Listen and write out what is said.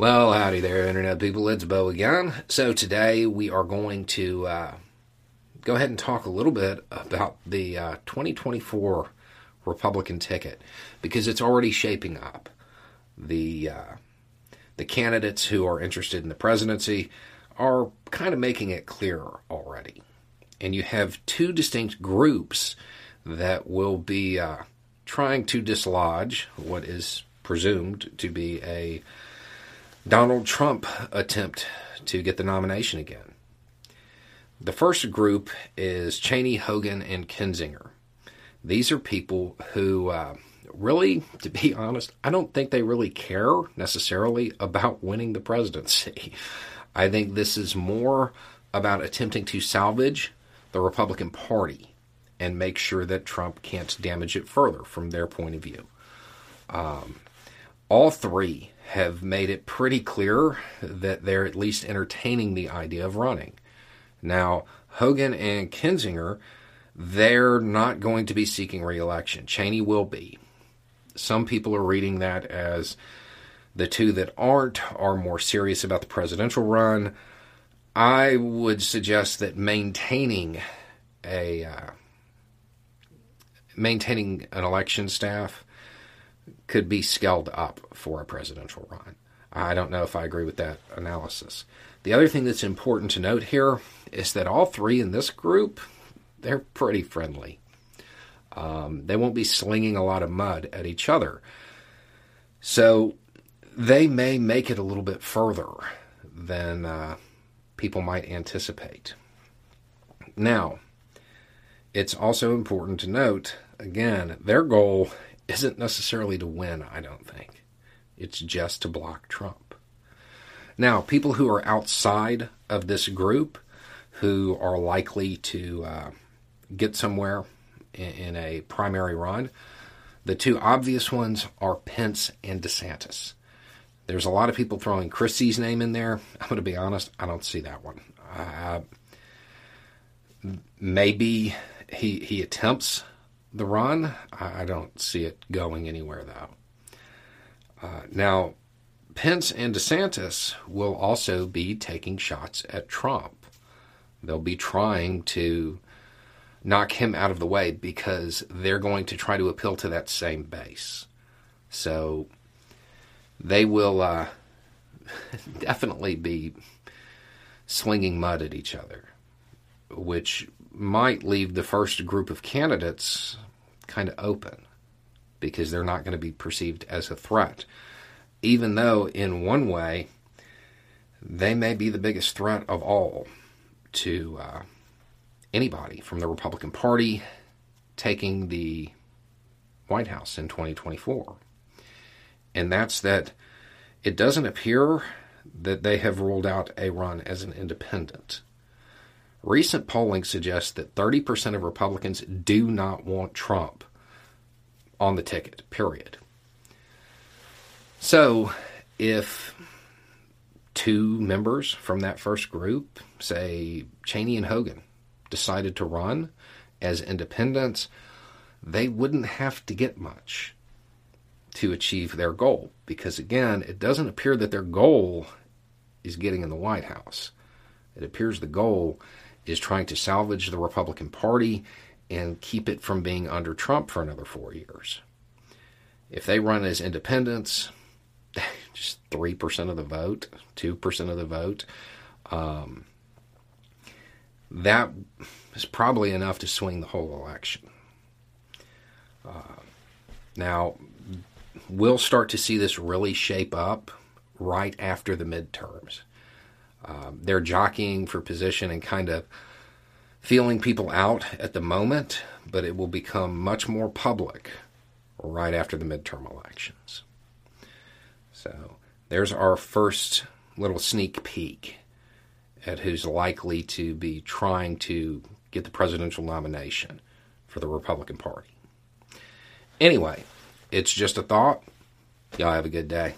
Well, howdy there, Internet people. It's Bo again. So, today we are going to uh, go ahead and talk a little bit about the uh, 2024 Republican ticket because it's already shaping up. The, uh, the candidates who are interested in the presidency are kind of making it clearer already. And you have two distinct groups that will be uh, trying to dislodge what is presumed to be a Donald Trump attempt to get the nomination again. The first group is Cheney, Hogan, and Kinzinger. These are people who uh, really, to be honest, I don't think they really care necessarily about winning the presidency. I think this is more about attempting to salvage the Republican Party and make sure that Trump can't damage it further from their point of view. Um, all three have made it pretty clear that they're at least entertaining the idea of running. Now, Hogan and Kinzinger, they're not going to be seeking reelection. Cheney will be. Some people are reading that as the two that aren't are more serious about the presidential run. I would suggest that maintaining a uh, maintaining an election staff could be scaled up for a presidential run. I don't know if I agree with that analysis. The other thing that's important to note here is that all three in this group, they're pretty friendly. Um, they won't be slinging a lot of mud at each other. So they may make it a little bit further than uh, people might anticipate. Now, it's also important to note again, their goal isn't necessarily to win, I don't think. It's just to block Trump. Now, people who are outside of this group who are likely to uh, get somewhere in, in a primary run, the two obvious ones are Pence and DeSantis. There's a lot of people throwing Christie's name in there. I'm going to be honest, I don't see that one. Uh, maybe he he attempts the run. I don't see it going anywhere, though. Uh, now, Pence and DeSantis will also be taking shots at Trump. They'll be trying to knock him out of the way because they're going to try to appeal to that same base. So they will uh, definitely be slinging mud at each other, which might leave the first group of candidates kind of open because they're not going to be perceived as a threat. Even though, in one way, they may be the biggest threat of all to uh, anybody from the Republican Party taking the White House in 2024. And that's that it doesn't appear that they have ruled out a run as an independent. Recent polling suggests that 30% of Republicans do not want Trump on the ticket, period. So, if two members from that first group, say Cheney and Hogan, decided to run as independents, they wouldn't have to get much to achieve their goal. Because again, it doesn't appear that their goal is getting in the White House. It appears the goal is trying to salvage the Republican Party and keep it from being under Trump for another four years. If they run as independents, just 3% of the vote, 2% of the vote, um, that is probably enough to swing the whole election. Uh, now, we'll start to see this really shape up right after the midterms. Um, they're jockeying for position and kind of feeling people out at the moment, but it will become much more public right after the midterm elections. So there's our first little sneak peek at who's likely to be trying to get the presidential nomination for the Republican Party. Anyway, it's just a thought. Y'all have a good day.